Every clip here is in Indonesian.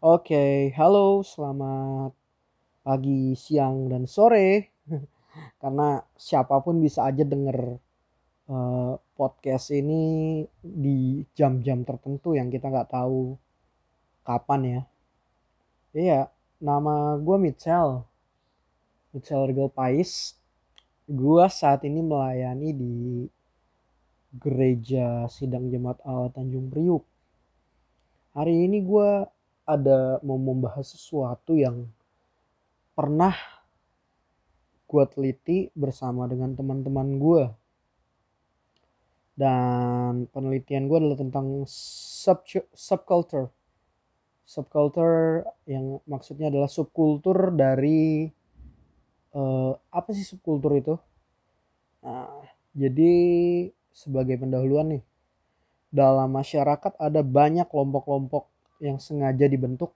Oke, halo, selamat pagi, siang, dan sore. Karena siapa pun bisa aja denger eh, podcast ini di jam-jam tertentu yang kita nggak tahu kapan ya. Iya, nama gue Mitchell, Mitchell Regal Pais. Gue saat ini melayani di Gereja Sidang Jemaat Allah Tanjung Priuk. Hari ini gue ada mau membahas sesuatu yang pernah gue teliti bersama dengan teman-teman gue. Dan penelitian gue adalah tentang sub subculture. Subculture yang maksudnya adalah subkultur dari uh, apa sih subkultur itu? Nah, jadi sebagai pendahuluan nih, dalam masyarakat ada banyak kelompok-kelompok yang sengaja dibentuk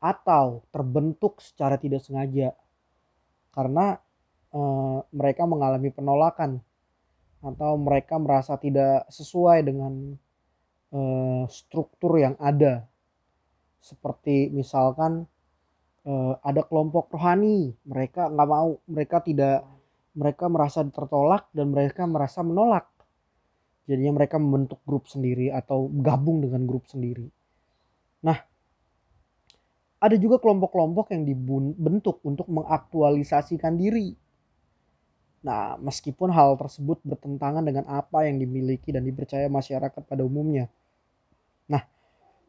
atau terbentuk secara tidak sengaja. Karena e, mereka mengalami penolakan atau mereka merasa tidak sesuai dengan e, struktur yang ada. Seperti misalkan e, ada kelompok rohani mereka nggak mau mereka tidak mereka merasa tertolak dan mereka merasa menolak. Jadinya mereka membentuk grup sendiri atau gabung dengan grup sendiri Nah, ada juga kelompok-kelompok yang dibentuk untuk mengaktualisasikan diri. Nah, meskipun hal tersebut bertentangan dengan apa yang dimiliki dan dipercaya masyarakat pada umumnya. Nah,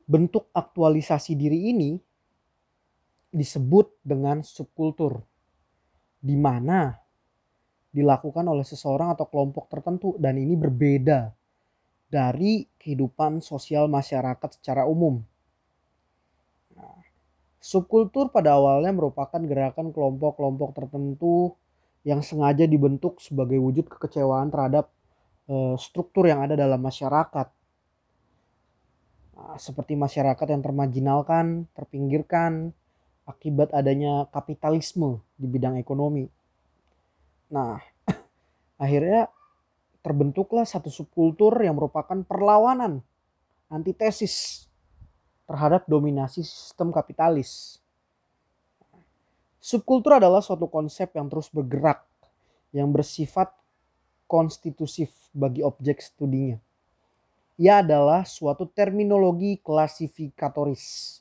bentuk aktualisasi diri ini disebut dengan subkultur, di mana dilakukan oleh seseorang atau kelompok tertentu, dan ini berbeda dari kehidupan sosial masyarakat secara umum. Subkultur pada awalnya merupakan gerakan kelompok-kelompok tertentu yang sengaja dibentuk sebagai wujud kekecewaan terhadap uh, struktur yang ada dalam masyarakat. Nah, seperti masyarakat yang termajinalkan, terpinggirkan akibat adanya kapitalisme di bidang ekonomi. Nah, akhirnya terbentuklah satu subkultur yang merupakan perlawanan antitesis terhadap dominasi sistem kapitalis. Subkultur adalah suatu konsep yang terus bergerak, yang bersifat konstitutif bagi objek studinya. Ia adalah suatu terminologi klasifikatoris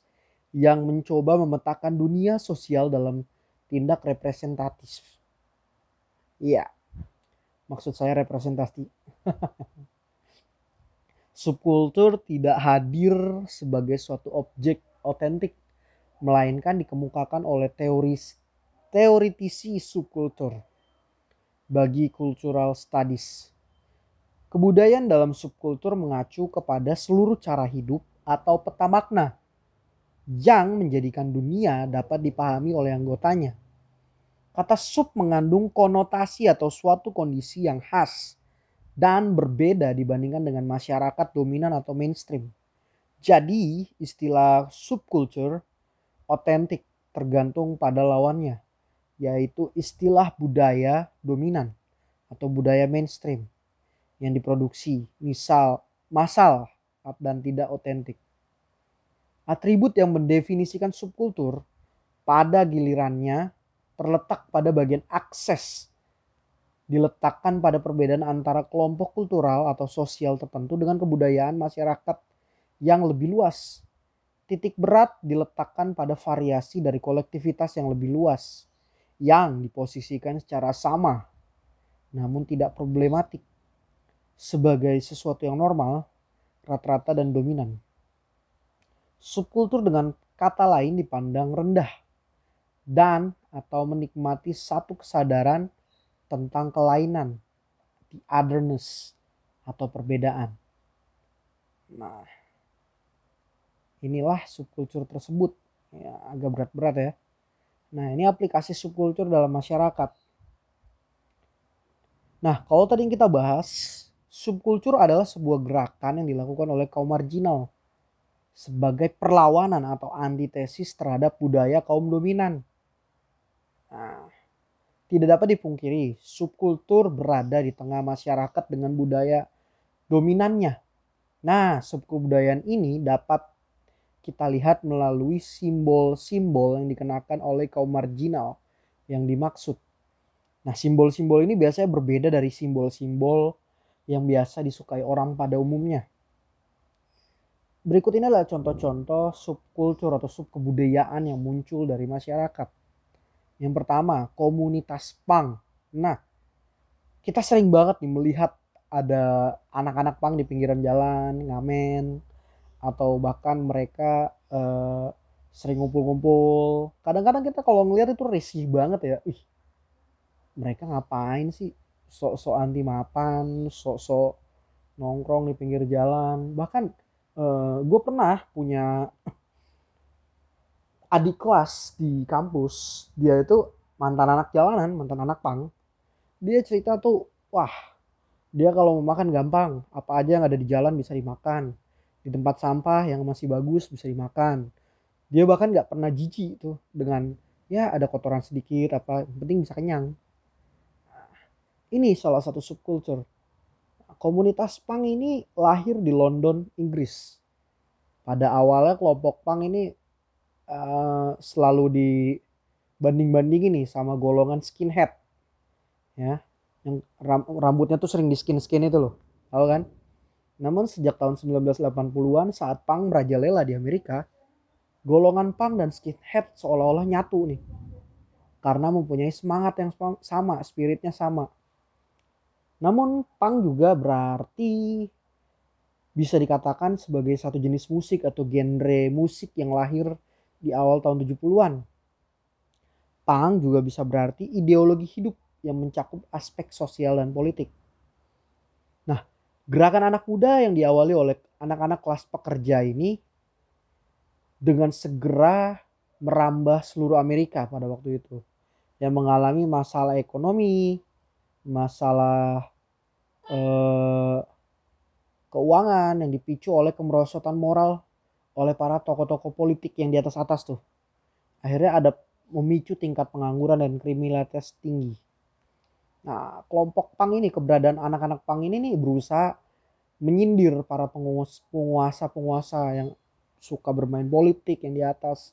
yang mencoba memetakan dunia sosial dalam tindak representatif. Iya, maksud saya representasi. subkultur tidak hadir sebagai suatu objek otentik melainkan dikemukakan oleh teoris teoritisi subkultur bagi cultural studies. Kebudayaan dalam subkultur mengacu kepada seluruh cara hidup atau peta makna yang menjadikan dunia dapat dipahami oleh anggotanya. Kata sub mengandung konotasi atau suatu kondisi yang khas dan berbeda dibandingkan dengan masyarakat dominan atau mainstream. Jadi istilah subculture otentik tergantung pada lawannya, yaitu istilah budaya dominan atau budaya mainstream yang diproduksi, misal masal dan tidak otentik. Atribut yang mendefinisikan subkultur pada gilirannya terletak pada bagian akses diletakkan pada perbedaan antara kelompok kultural atau sosial tertentu dengan kebudayaan masyarakat yang lebih luas. Titik berat diletakkan pada variasi dari kolektivitas yang lebih luas yang diposisikan secara sama namun tidak problematik sebagai sesuatu yang normal, rata-rata dan dominan. Subkultur dengan kata lain dipandang rendah dan atau menikmati satu kesadaran tentang kelainan, the otherness atau perbedaan. Nah, inilah subkultur tersebut. Ya, agak berat-berat ya. Nah, ini aplikasi subkultur dalam masyarakat. Nah, kalau tadi yang kita bahas, subkultur adalah sebuah gerakan yang dilakukan oleh kaum marginal sebagai perlawanan atau antitesis terhadap budaya kaum dominan. Nah, tidak dapat dipungkiri, subkultur berada di tengah masyarakat dengan budaya dominannya. Nah, subkebudayaan ini dapat kita lihat melalui simbol-simbol yang dikenakan oleh kaum marginal yang dimaksud. Nah, simbol-simbol ini biasanya berbeda dari simbol-simbol yang biasa disukai orang pada umumnya. Berikut ini adalah contoh-contoh subkultur atau subkebudayaan yang muncul dari masyarakat. Yang pertama, komunitas punk. Nah, kita sering banget nih melihat ada anak-anak punk di pinggiran jalan, ngamen, atau bahkan mereka uh, sering ngumpul-ngumpul. Kadang-kadang kita kalau ngeliat itu risih banget ya. Ih, mereka ngapain sih? Sok-sok anti mapan, sok-sok nongkrong di pinggir jalan. Bahkan uh, eh, gue pernah punya adik kelas di kampus dia itu mantan anak jalanan mantan anak pang. Dia cerita tuh wah dia kalau mau makan gampang apa aja yang ada di jalan bisa dimakan. Di tempat sampah yang masih bagus bisa dimakan. Dia bahkan nggak pernah jijik tuh dengan ya ada kotoran sedikit apa yang penting bisa kenyang. Ini salah satu subkultur. Komunitas punk ini lahir di London, Inggris. Pada awalnya kelompok punk ini uh, selalu dibanding-bandingin nih sama golongan skinhead. Ya, yang rambutnya tuh sering di skin-skin itu loh. Tahu kan? Namun sejak tahun 1980-an saat punk merajalela di Amerika, golongan punk dan skinhead seolah-olah nyatu nih. Karena mempunyai semangat yang sama, spiritnya sama namun punk juga berarti bisa dikatakan sebagai satu jenis musik atau genre musik yang lahir di awal tahun 70-an. Punk juga bisa berarti ideologi hidup yang mencakup aspek sosial dan politik. Nah, gerakan anak muda yang diawali oleh anak-anak kelas pekerja ini dengan segera merambah seluruh Amerika pada waktu itu yang mengalami masalah ekonomi, masalah eh, keuangan yang dipicu oleh kemerosotan moral oleh para tokoh-tokoh politik yang di atas atas tuh. Akhirnya ada memicu tingkat pengangguran dan kriminalitas tinggi. Nah, kelompok pang ini, keberadaan anak-anak pang ini nih berusaha menyindir para penguasa-penguasa yang suka bermain politik yang di atas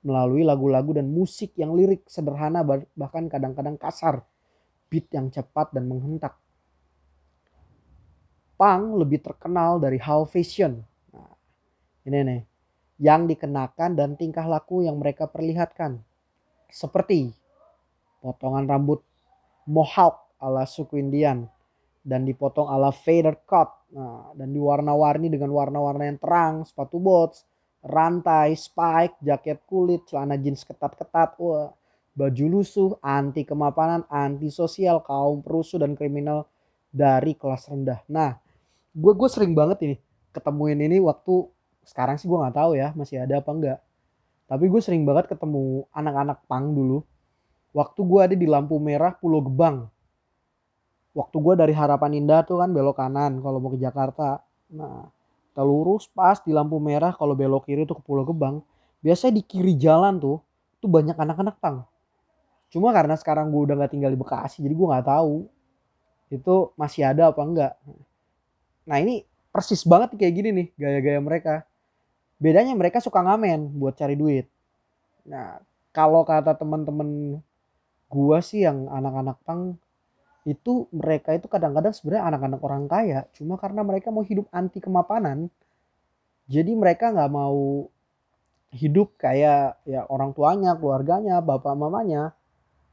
melalui lagu-lagu dan musik yang lirik sederhana bahkan kadang-kadang kasar beat yang cepat dan menghentak. Punk lebih terkenal dari how fashion. Ini nih, yang dikenakan dan tingkah laku yang mereka perlihatkan. Seperti potongan rambut mohawk ala suku Indian dan dipotong ala fader cut. Nah, dan diwarna-warni dengan warna-warna yang terang, sepatu boots, rantai, spike, jaket kulit, celana jeans ketat-ketat. Wah, baju lusuh, anti kemapanan, anti sosial, kaum perusuh dan kriminal dari kelas rendah. Nah, gue gue sering banget ini ketemuin ini waktu sekarang sih gue nggak tahu ya masih ada apa enggak. Tapi gue sering banget ketemu anak-anak pang dulu. Waktu gue ada di lampu merah Pulau Gebang. Waktu gue dari Harapan Indah tuh kan belok kanan kalau mau ke Jakarta. Nah, kita lurus pas di lampu merah kalau belok kiri tuh ke Pulau Gebang. Biasanya di kiri jalan tuh tuh banyak anak-anak pang Cuma karena sekarang gue udah gak tinggal di Bekasi, jadi gue gak tahu itu masih ada apa enggak. Nah ini persis banget kayak gini nih gaya-gaya mereka. Bedanya mereka suka ngamen buat cari duit. Nah kalau kata teman-teman gue sih yang anak-anak pang itu mereka itu kadang-kadang sebenarnya anak-anak orang kaya cuma karena mereka mau hidup anti kemapanan jadi mereka nggak mau hidup kayak ya orang tuanya keluarganya bapak mamanya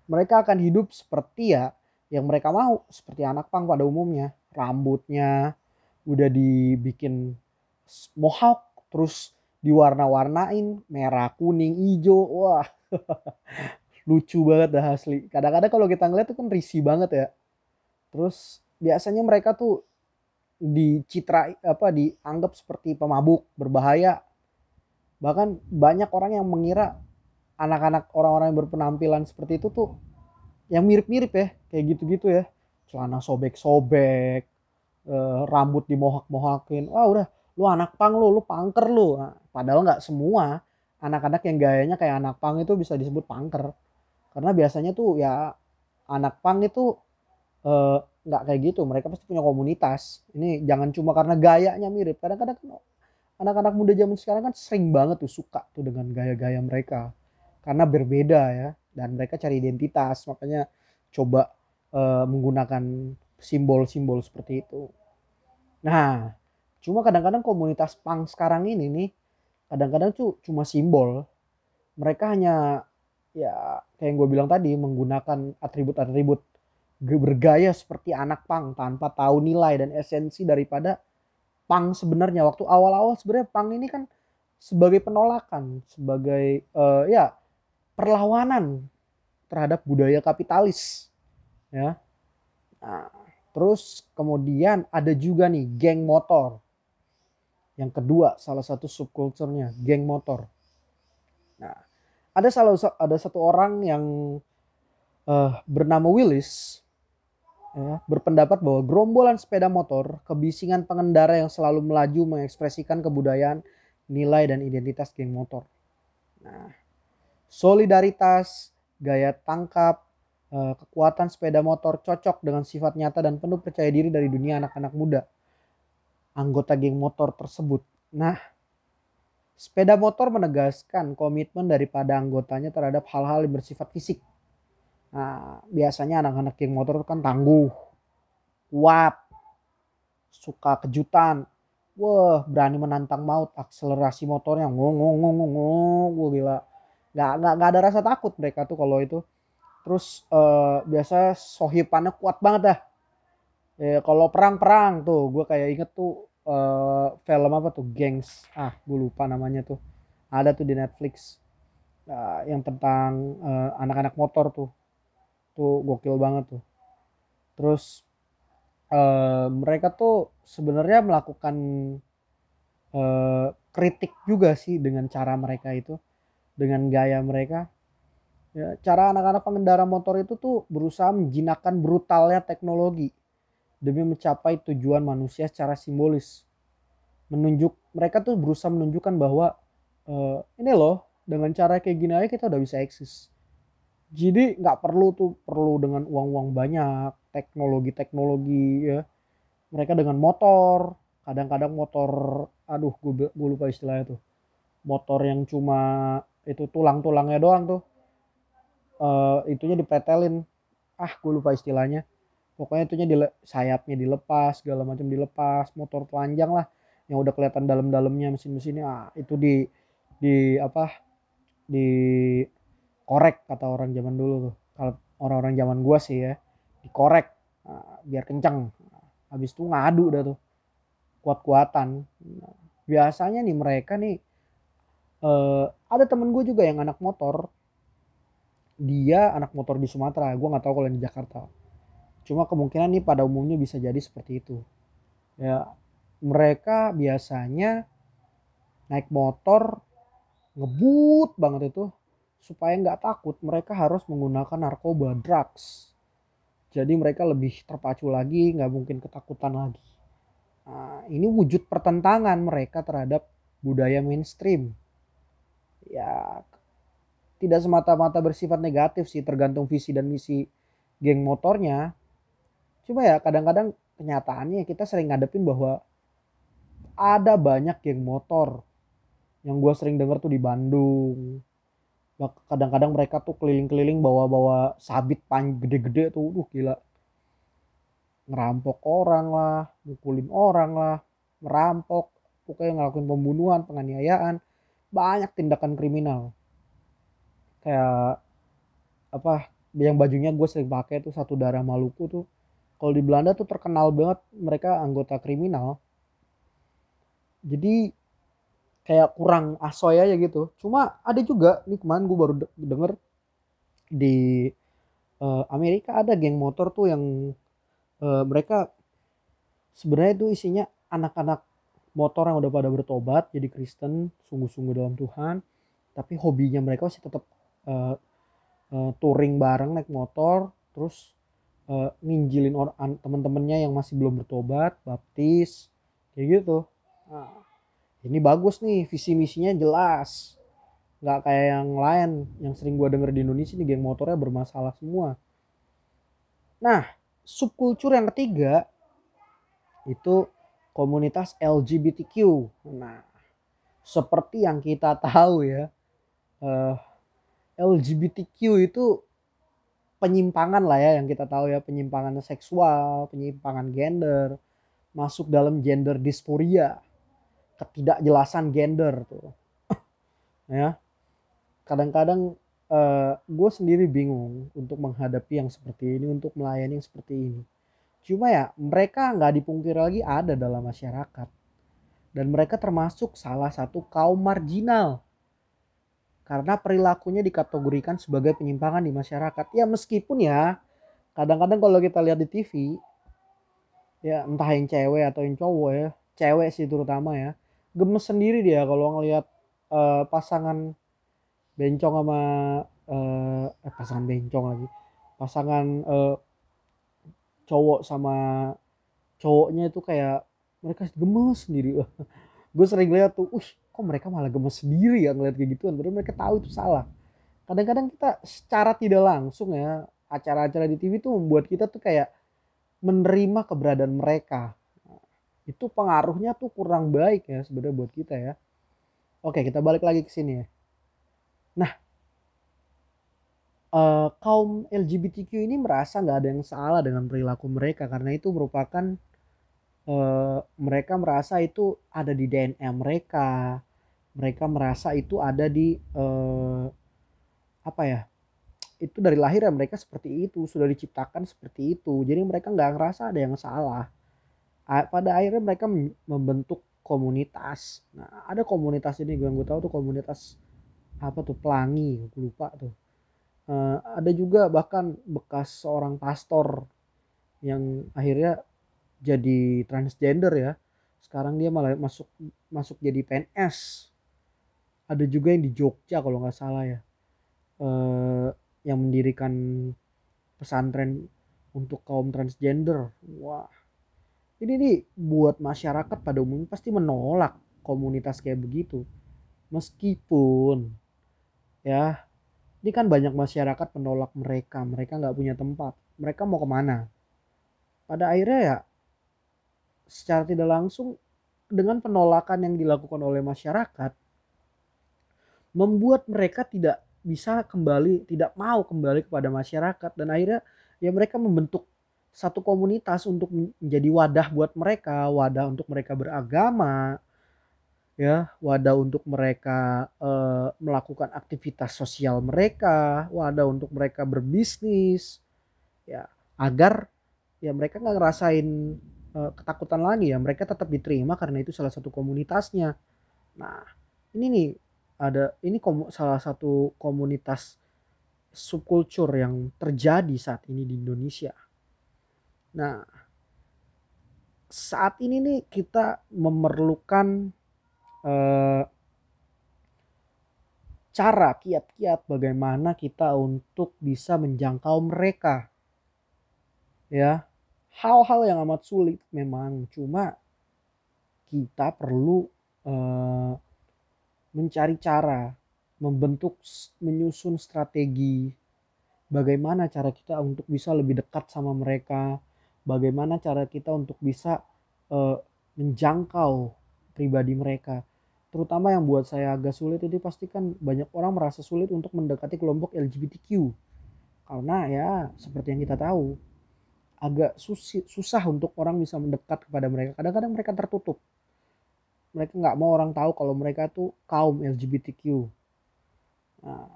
mereka akan hidup seperti ya yang mereka mau seperti anak pang pada umumnya rambutnya udah dibikin mohawk terus diwarna-warnain merah kuning hijau wah. Lucu banget dah asli. Kadang-kadang kalau kita ngeliat tuh kan risih banget ya. Terus biasanya mereka tuh dicitra apa dianggap seperti pemabuk berbahaya. Bahkan banyak orang yang mengira anak-anak orang-orang yang berpenampilan seperti itu tuh yang mirip-mirip ya kayak gitu-gitu ya. Celana sobek-sobek eh, rambut dimohak-mohakin. Wah udah lu anak pang lu lu pangker lu. Nah, padahal nggak semua anak-anak yang gayanya kayak anak pang itu bisa disebut pangker. Karena biasanya tuh ya anak pang itu eh, nggak kayak gitu. Mereka pasti punya komunitas. Ini jangan cuma karena gayanya mirip. Kadang-kadang kan anak-anak muda zaman sekarang kan sering banget tuh suka tuh dengan gaya-gaya mereka. Karena berbeda ya. Dan mereka cari identitas. Makanya coba uh, menggunakan simbol-simbol seperti itu. Nah, cuma kadang-kadang komunitas punk sekarang ini nih kadang-kadang tuh cuma simbol. Mereka hanya ya kayak yang gue bilang tadi menggunakan atribut-atribut bergaya seperti anak pang tanpa tahu nilai dan esensi daripada pang sebenarnya. Waktu awal-awal sebenarnya pang ini kan sebagai penolakan sebagai uh, ya perlawanan terhadap budaya kapitalis ya. Nah, terus kemudian ada juga nih geng motor yang kedua salah satu subkulturnya geng motor nah ada salah ada satu orang yang uh, bernama Willis ya, berpendapat bahwa gerombolan sepeda motor, kebisingan pengendara yang selalu melaju mengekspresikan kebudayaan, nilai dan identitas geng motor. Nah, solidaritas, gaya tangkap, eh, kekuatan sepeda motor cocok dengan sifat nyata dan penuh percaya diri dari dunia anak-anak muda. Anggota geng motor tersebut. Nah, sepeda motor menegaskan komitmen daripada anggotanya terhadap hal-hal yang bersifat fisik Nah, biasanya anak-anak geng motor kan tangguh, kuat, suka kejutan. Wah, berani menantang maut, akselerasi motornya ngong ngong ngong ngong, gue gila. Gak, gak, gak ada rasa takut mereka tuh kalau itu. Terus uh, biasa sohipannya kuat banget dah. Ya, kalau perang-perang tuh, gue kayak inget tuh uh, film apa tuh, Gangs. Ah, gue lupa namanya tuh. Ada tuh di Netflix. Uh, yang tentang anak-anak uh, motor tuh tuh gokil banget tuh terus uh, mereka tuh sebenarnya melakukan uh, kritik juga sih dengan cara mereka itu dengan gaya mereka ya, cara anak-anak pengendara motor itu tuh berusaha menjinakkan brutalnya teknologi demi mencapai tujuan manusia secara simbolis. Menunjuk mereka tuh berusaha menunjukkan bahwa uh, ini loh dengan cara kayak gini aja kita udah bisa eksis. Jadi nggak perlu tuh perlu dengan uang-uang banyak teknologi-teknologi ya. Mereka dengan motor kadang-kadang motor aduh gue, gue lupa istilahnya tuh. Motor yang cuma itu tulang-tulangnya doang tuh. Uh, itunya dipretelin. Ah gue lupa istilahnya pokoknya itunya dile, sayapnya dilepas segala macam dilepas motor telanjang lah yang udah kelihatan dalam-dalamnya mesin-mesinnya. Ah itu di di apa di korek kata orang zaman dulu tuh. Kalau orang-orang zaman gua sih ya dikorek nah, biar kenceng. Habis itu ngadu dah tuh kuat-kuatan. Nah, biasanya nih mereka nih uh, ada temen gue juga yang anak motor. Dia anak motor di Sumatera gue nggak tahu kalau di Jakarta cuma kemungkinan nih pada umumnya bisa jadi seperti itu. Ya mereka biasanya naik motor ngebut banget itu supaya nggak takut mereka harus menggunakan narkoba drugs. Jadi mereka lebih terpacu lagi nggak mungkin ketakutan lagi. Nah, ini wujud pertentangan mereka terhadap budaya mainstream. Ya tidak semata-mata bersifat negatif sih tergantung visi dan misi geng motornya cuma ya kadang-kadang kenyataannya kita sering ngadepin bahwa ada banyak geng motor yang gue sering denger tuh di Bandung. Kadang-kadang mereka tuh keliling-keliling bawa-bawa sabit pan gede-gede tuh uh gila. Ngerampok orang lah mukulin orang lah merampok pokoknya ngelakuin pembunuhan penganiayaan. Banyak tindakan kriminal. Kayak apa yang bajunya gue sering pakai tuh satu darah Maluku tuh kalau di Belanda tuh terkenal banget mereka anggota kriminal. Jadi kayak kurang asoy aja gitu. Cuma ada juga nih kemarin gue baru denger di uh, Amerika ada geng motor tuh yang uh, mereka sebenarnya itu isinya anak-anak motor yang udah pada bertobat jadi Kristen sungguh-sungguh dalam Tuhan tapi hobinya mereka masih tetap uh, uh, touring bareng naik motor terus uh, nginjilin orang temen-temennya yang masih belum bertobat baptis kayak gitu. Nah, ini bagus nih visi misinya jelas. Nggak kayak yang lain yang sering gue denger di Indonesia nih geng motornya bermasalah semua. Nah subkultur yang ketiga itu komunitas LGBTQ nah seperti yang kita tahu ya uh, eh, LGBTQ itu penyimpangan lah ya yang kita tahu ya penyimpangan seksual penyimpangan gender masuk dalam gender dysphoria ketidakjelasan gender tuh. Ya. Kadang-kadang uh, gue sendiri bingung untuk menghadapi yang seperti ini untuk melayani yang seperti ini. Cuma ya mereka nggak dipungkir lagi ada dalam masyarakat. Dan mereka termasuk salah satu kaum marginal karena perilakunya dikategorikan sebagai penyimpangan di masyarakat. Ya meskipun ya kadang-kadang kalau kita lihat di TV ya entah yang cewek atau yang cowok ya, cewek sih terutama ya, gemes sendiri dia kalau ngelihat uh, pasangan bencong sama uh, eh, pasangan bencong lagi. Pasangan uh, cowok sama cowoknya itu kayak mereka gemes sendiri gue sering lihat tuh uh kok mereka malah gemes sendiri ya ngeliat kayak gituan? Padahal mereka tahu itu salah. Kadang-kadang kita secara tidak langsung ya acara-acara di TV tuh membuat kita tuh kayak menerima keberadaan mereka. Itu pengaruhnya tuh kurang baik ya sebenarnya buat kita ya. Oke kita balik lagi ke sini ya. Nah uh, kaum LGBTQ ini merasa nggak ada yang salah dengan perilaku mereka karena itu merupakan uh, mereka merasa itu ada di DNA mereka. Mereka merasa itu ada di uh, apa ya itu dari lahir ya mereka seperti itu sudah diciptakan seperti itu. Jadi mereka nggak ngerasa ada yang salah. Pada akhirnya mereka membentuk komunitas. Nah ada komunitas ini gue yang gue tahu tuh komunitas apa tuh pelangi gue lupa tuh. Uh, ada juga bahkan bekas seorang pastor yang akhirnya jadi transgender ya. Sekarang dia malah masuk masuk jadi PNS ada juga yang di Jogja kalau nggak salah ya. Eh, yang mendirikan pesantren untuk kaum transgender. Wah. Ini nih buat masyarakat pada umumnya pasti menolak komunitas kayak begitu. Meskipun ya ini kan banyak masyarakat menolak mereka. Mereka nggak punya tempat. Mereka mau ke mana? Pada akhirnya ya secara tidak langsung dengan penolakan yang dilakukan oleh masyarakat membuat mereka tidak bisa kembali tidak mau kembali kepada masyarakat. Dan akhirnya ya mereka membentuk satu komunitas untuk menjadi wadah buat mereka wadah untuk mereka beragama ya wadah untuk mereka e, melakukan aktivitas sosial mereka wadah untuk mereka berbisnis ya agar ya mereka nggak ngerasain uh, ketakutan lagi ya. Mereka tetap diterima karena itu salah satu komunitasnya. Nah ini nih ada ini kom, salah satu komunitas subkultur yang terjadi saat ini di Indonesia. Nah saat ini nih kita memerlukan uh, cara kiat-kiat bagaimana kita untuk bisa menjangkau mereka. Ya hal-hal yang amat sulit memang. Cuma kita perlu uh, mencari cara membentuk menyusun strategi. Bagaimana cara kita untuk bisa lebih dekat sama mereka? Bagaimana cara kita untuk bisa uh, menjangkau pribadi mereka? Terutama yang buat saya agak sulit itu pasti kan banyak orang merasa sulit untuk mendekati kelompok LGBTQ karena ya seperti yang kita tahu agak susi, susah untuk orang bisa mendekat kepada mereka. Kadang-kadang mereka tertutup. Mereka nggak mau orang tahu kalau mereka tuh kaum LGBTQ. Nah,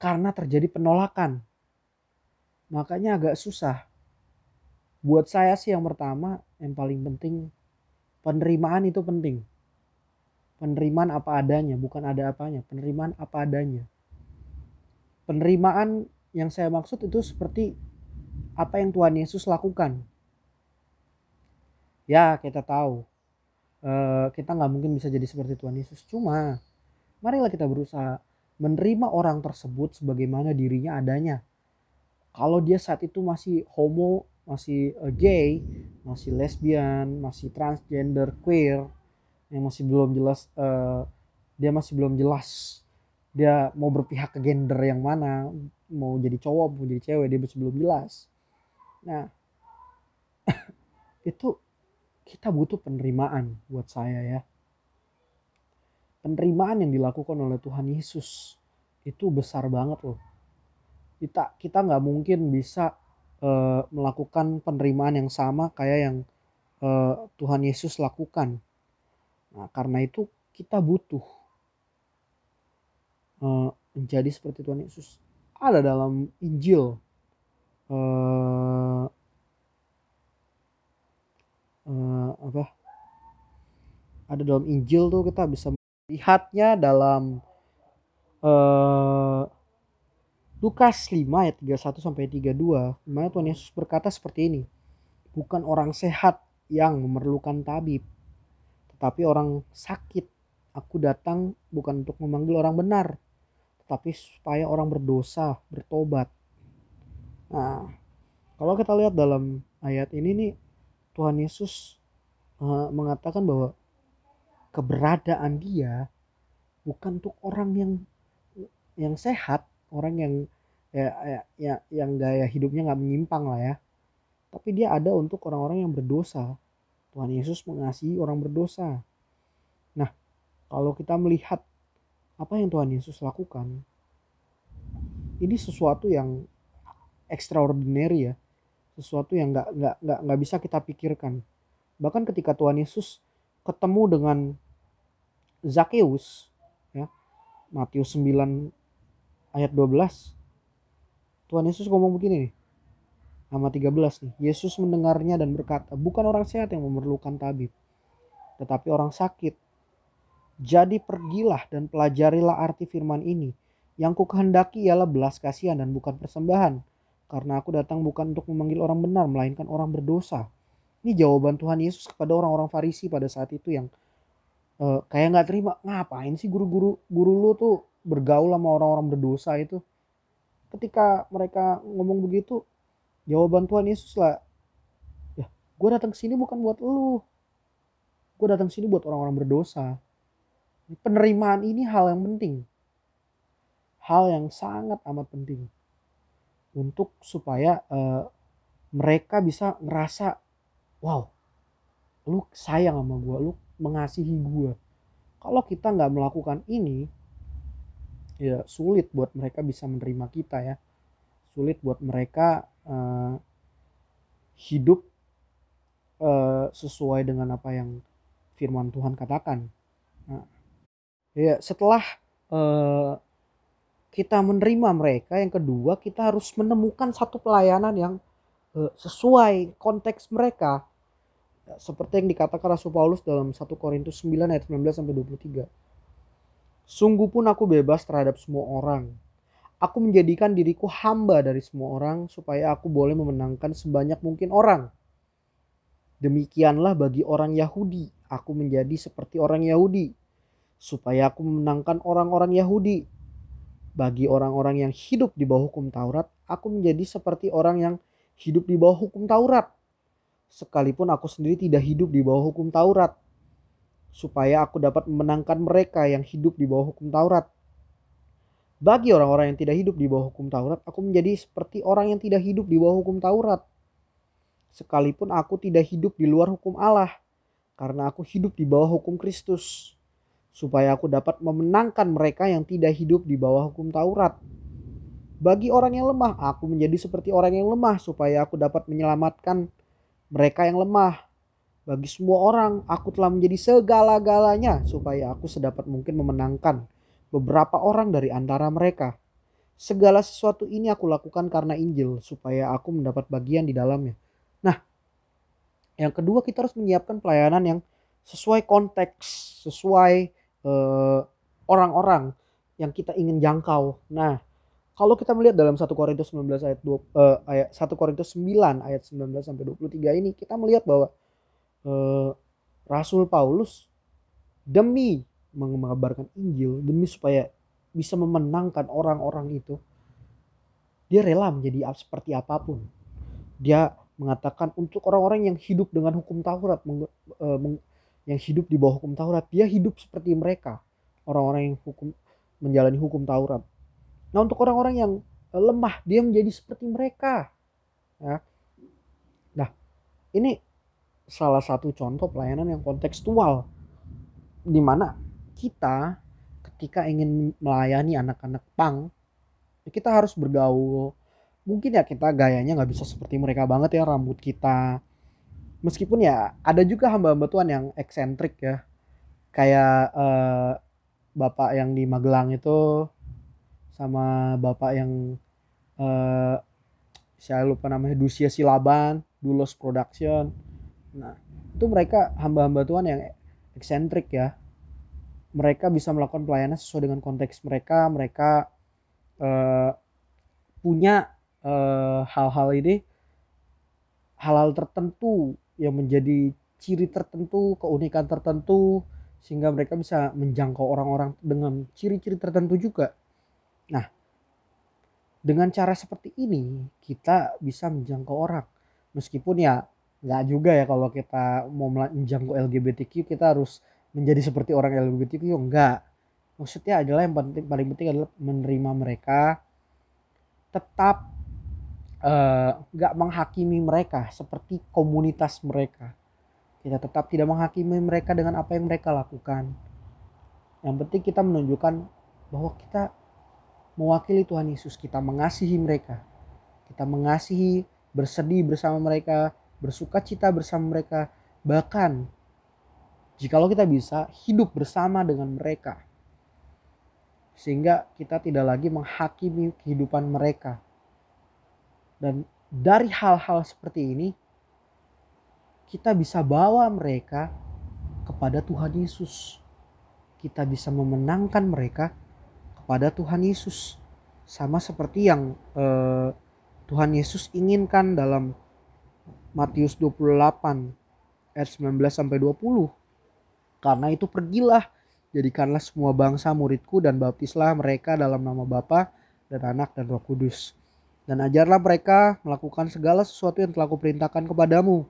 karena terjadi penolakan. Makanya agak susah. Buat saya sih yang pertama, yang paling penting, penerimaan itu penting. Penerimaan apa adanya, bukan ada apanya. Penerimaan apa adanya. Penerimaan yang saya maksud itu seperti apa yang Tuhan Yesus lakukan. Ya kita tahu uh, kita nggak mungkin bisa jadi seperti Tuhan Yesus. Cuma marilah kita berusaha menerima orang tersebut sebagaimana dirinya adanya. Kalau dia saat itu masih homo, masih uh, gay, masih lesbian, masih transgender, queer, yang masih belum jelas, uh, dia masih belum jelas dia mau berpihak ke gender yang mana, mau jadi cowok, mau jadi cewek, dia masih belum jelas. Nah, itu kita butuh penerimaan buat saya ya. penerimaan yang dilakukan oleh Tuhan Yesus itu besar banget loh. Kita kita nggak mungkin bisa uh, melakukan penerimaan yang sama kayak yang uh, Tuhan Yesus lakukan. Nah, karena itu kita butuh uh, menjadi seperti Tuhan Yesus. Ada dalam Injil uh, uh, apa? Ada dalam Injil tuh kita bisa melihatnya dalam uh, Lukas 5 ayat 31 sampai 32, mana Tuhan Yesus berkata seperti ini. Bukan orang sehat yang memerlukan tabib, tetapi orang sakit. Aku datang bukan untuk memanggil orang benar, tetapi supaya orang berdosa, bertobat. Nah, kalau kita lihat dalam ayat ini nih, Tuhan Yesus uh, mengatakan bahwa keberadaan dia bukan untuk orang yang yang sehat, orang yang ya, ya, ya yang gaya hidupnya nggak menyimpang lah ya. Tapi dia ada untuk orang-orang yang berdosa. Tuhan Yesus mengasihi orang berdosa. Nah, kalau kita melihat apa yang Tuhan Yesus lakukan, ini sesuatu yang extraordinary ya, sesuatu yang nggak nggak nggak nggak bisa kita pikirkan. Bahkan ketika Tuhan Yesus ketemu dengan Zakheus, ya, Matius 9 ayat 12 Tuhan Yesus ngomong begini nih nama 13 nih. Yesus mendengarnya dan berkata bukan orang sehat yang memerlukan tabib tetapi orang sakit jadi pergilah dan pelajarilah arti firman ini. Yang ku kehendaki ialah belas kasihan dan bukan persembahan. Karena aku datang bukan untuk memanggil orang benar melainkan orang berdosa. Ini jawaban Tuhan Yesus kepada orang-orang Farisi pada saat itu yang uh, kayak nggak terima ngapain sih guru-guru guru lu tuh bergaul sama orang-orang berdosa itu? Ketika mereka ngomong begitu jawaban Tuhan Yesus lah ya gue datang sini bukan buat lu. Gue datang sini buat orang-orang berdosa penerimaan ini hal yang penting. Hal yang sangat amat penting. Untuk supaya uh, mereka bisa ngerasa wow lu sayang sama gue lu mengasihi gue kalau kita nggak melakukan ini ya sulit buat mereka bisa menerima kita ya. Sulit buat mereka uh, hidup uh, sesuai dengan apa yang firman Tuhan katakan. Nah, ya setelah uh, kita menerima mereka yang kedua kita harus menemukan satu pelayanan yang uh, sesuai konteks mereka ya, seperti yang dikatakan Rasul Paulus dalam 1 Korintus 9 ayat 19 sampai 23 Sungguh pun aku bebas terhadap semua orang. Aku menjadikan diriku hamba dari semua orang supaya aku boleh memenangkan sebanyak mungkin orang. Demikianlah bagi orang Yahudi, aku menjadi seperti orang Yahudi supaya aku memenangkan orang-orang Yahudi. Bagi orang-orang yang hidup di bawah hukum Taurat, aku menjadi seperti orang yang hidup di bawah hukum Taurat. Sekalipun aku sendiri tidak hidup di bawah hukum Taurat, supaya aku dapat memenangkan mereka yang hidup di bawah hukum Taurat. Bagi orang-orang yang tidak hidup di bawah hukum Taurat, aku menjadi seperti orang yang tidak hidup di bawah hukum Taurat. Sekalipun aku tidak hidup di luar hukum Allah, karena aku hidup di bawah hukum Kristus, supaya aku dapat memenangkan mereka yang tidak hidup di bawah hukum Taurat. Bagi orang yang lemah, aku menjadi seperti orang yang lemah, supaya aku dapat menyelamatkan mereka yang lemah. Bagi semua orang, aku telah menjadi segala-galanya supaya aku sedapat mungkin memenangkan beberapa orang dari antara mereka. Segala sesuatu ini aku lakukan karena Injil supaya aku mendapat bagian di dalamnya. Nah, yang kedua kita harus menyiapkan pelayanan yang sesuai konteks, sesuai eh, orang-orang yang kita ingin jangkau. Nah, kalau kita melihat dalam 1 Korintus 19 ayat 2 uh, eh, ayat 1 Korintus 9 ayat 19 sampai 23 ini kita melihat bahwa eh, Rasul Paulus demi mengabarkan Injil, demi supaya bisa memenangkan orang-orang itu, dia rela menjadi seperti apa pun. Dia mengatakan untuk orang-orang yang hidup dengan hukum Taurat, yang hidup di bawah hukum Taurat, dia hidup seperti mereka, orang-orang yang hukum menjalani hukum Taurat. Nah untuk orang-orang yang eh, lemah, dia menjadi seperti mereka. Ya. Nah ini salah satu contoh pelayanan yang kontekstual di mana kita ketika ingin melayani anak-anak pang ya kita harus bergaul mungkin ya kita gayanya nggak bisa seperti mereka banget ya rambut kita meskipun ya ada juga hamba-hamba Tuhan yang eksentrik ya. Kayak eh, bapak yang di Magelang itu sama bapak yang eh, saya lupa namanya Dusia Silaban Dulos Production. Nah itu mereka hamba-hamba Tuhan yang eksentrik ya. Mereka bisa melakukan pelayanan sesuai dengan konteks mereka. Mereka uh, punya uh, hal-hal ini hal-hal tertentu yang menjadi ciri tertentu keunikan tertentu sehingga mereka bisa menjangkau orang-orang dengan ciri-ciri tertentu juga. Nah dengan cara seperti ini kita bisa menjangkau orang. Meskipun ya nggak juga ya kalau kita mau menjangkau LGBTQ kita harus menjadi seperti orang LGBTQ enggak maksudnya adalah yang penting paling penting adalah menerima mereka tetap nggak uh, menghakimi mereka seperti komunitas mereka kita tetap tidak menghakimi mereka dengan apa yang mereka lakukan yang penting kita menunjukkan bahwa kita mewakili Tuhan Yesus kita mengasihi mereka kita mengasihi bersedih bersama mereka bersuka cita bersama mereka bahkan Jikalau kita bisa hidup bersama dengan mereka. Sehingga kita tidak lagi menghakimi kehidupan mereka. Dan dari hal-hal seperti ini, kita bisa bawa mereka kepada Tuhan Yesus. Kita bisa memenangkan mereka kepada Tuhan Yesus. Sama seperti yang eh, Tuhan Yesus inginkan dalam Matius 28 ayat 19 sampai 20 karena itu pergilah, jadikanlah semua bangsa muridku dan baptislah mereka dalam nama Bapa dan Anak dan Roh Kudus. Dan ajarlah mereka melakukan segala sesuatu yang telah kuperintahkan kepadamu.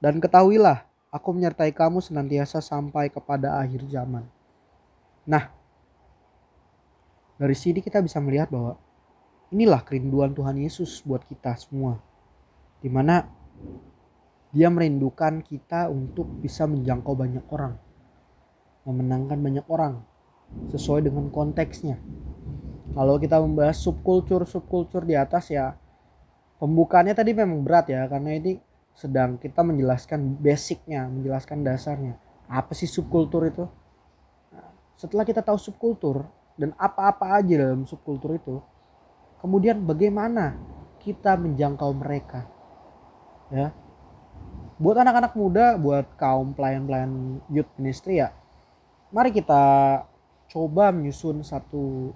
Dan ketahuilah, aku menyertai kamu senantiasa sampai kepada akhir zaman. Nah, dari sini kita bisa melihat bahwa inilah kerinduan Tuhan Yesus buat kita semua. Di mana dia merindukan kita untuk bisa menjangkau banyak orang memenangkan banyak orang sesuai dengan konteksnya. Kalau kita membahas subkultur subkultur di atas ya pembukaannya tadi memang berat ya karena ini sedang kita menjelaskan basicnya, menjelaskan dasarnya. Apa sih subkultur itu? Nah, setelah kita tahu subkultur dan apa-apa aja dalam subkultur itu, kemudian bagaimana kita menjangkau mereka? Ya. Buat anak-anak muda, buat kaum pelayan-pelayan youth ministry ya, mari kita coba menyusun satu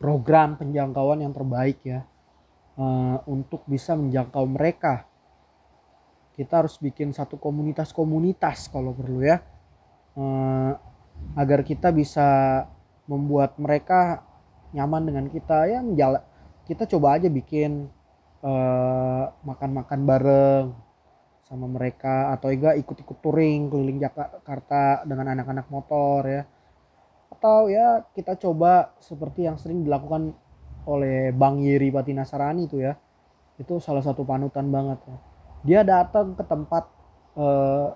program penjangkauan yang terbaik ya. Uh, untuk bisa menjangkau mereka. Kita harus bikin satu komunitas-komunitas kalau perlu ya, uh, agar kita bisa membuat mereka nyaman dengan kita. Ya kita coba aja bikin eh, makan-makan uh, bareng sama mereka atau enggak ikut-ikut touring keliling Jakarta dengan anak-anak motor ya atau ya kita coba seperti yang sering dilakukan oleh Bang Yeri Pati Nasarani itu ya. Itu salah satu panutan banget ya. Dia datang ke tempat eh,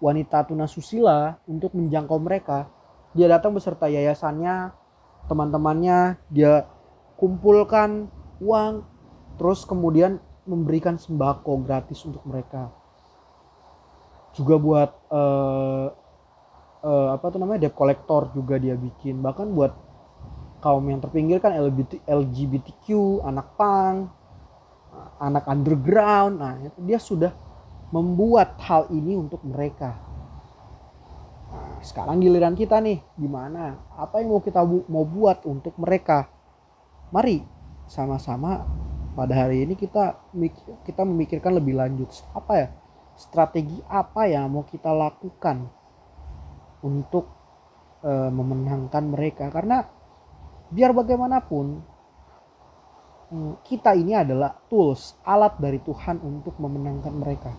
wanita tunasusila untuk menjangkau mereka. Dia datang beserta yayasannya teman-temannya dia kumpulkan uang terus kemudian memberikan sembako gratis untuk mereka. Juga buat uh, uh, apa tuh namanya debt collector juga dia bikin. Bahkan buat kaum yang terpinggirkan LGBT, LGBTQ anak pang anak underground. Nah dia sudah membuat hal ini untuk mereka. Nah, sekarang giliran kita nih gimana? Apa yang mau kita bu mau buat untuk mereka? Mari sama-sama pada hari ini kita kita memikirkan lebih lanjut. Apa ya? Strategi apa yang mau kita lakukan untuk e, memenangkan mereka. Karena biar bagaimanapun mm, kita ini adalah tools alat dari Tuhan untuk memenangkan mereka.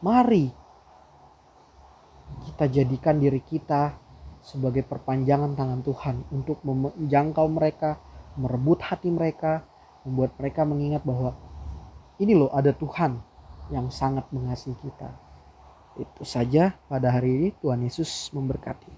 Mari kita jadikan diri kita sebagai perpanjangan tangan Tuhan untuk menjangkau mereka merebut hati mereka membuat mereka mengingat bahwa ini loh ada Tuhan yang sangat mengasihi kita Itu saja pada hari ini. Tuhan Yesus memberkati.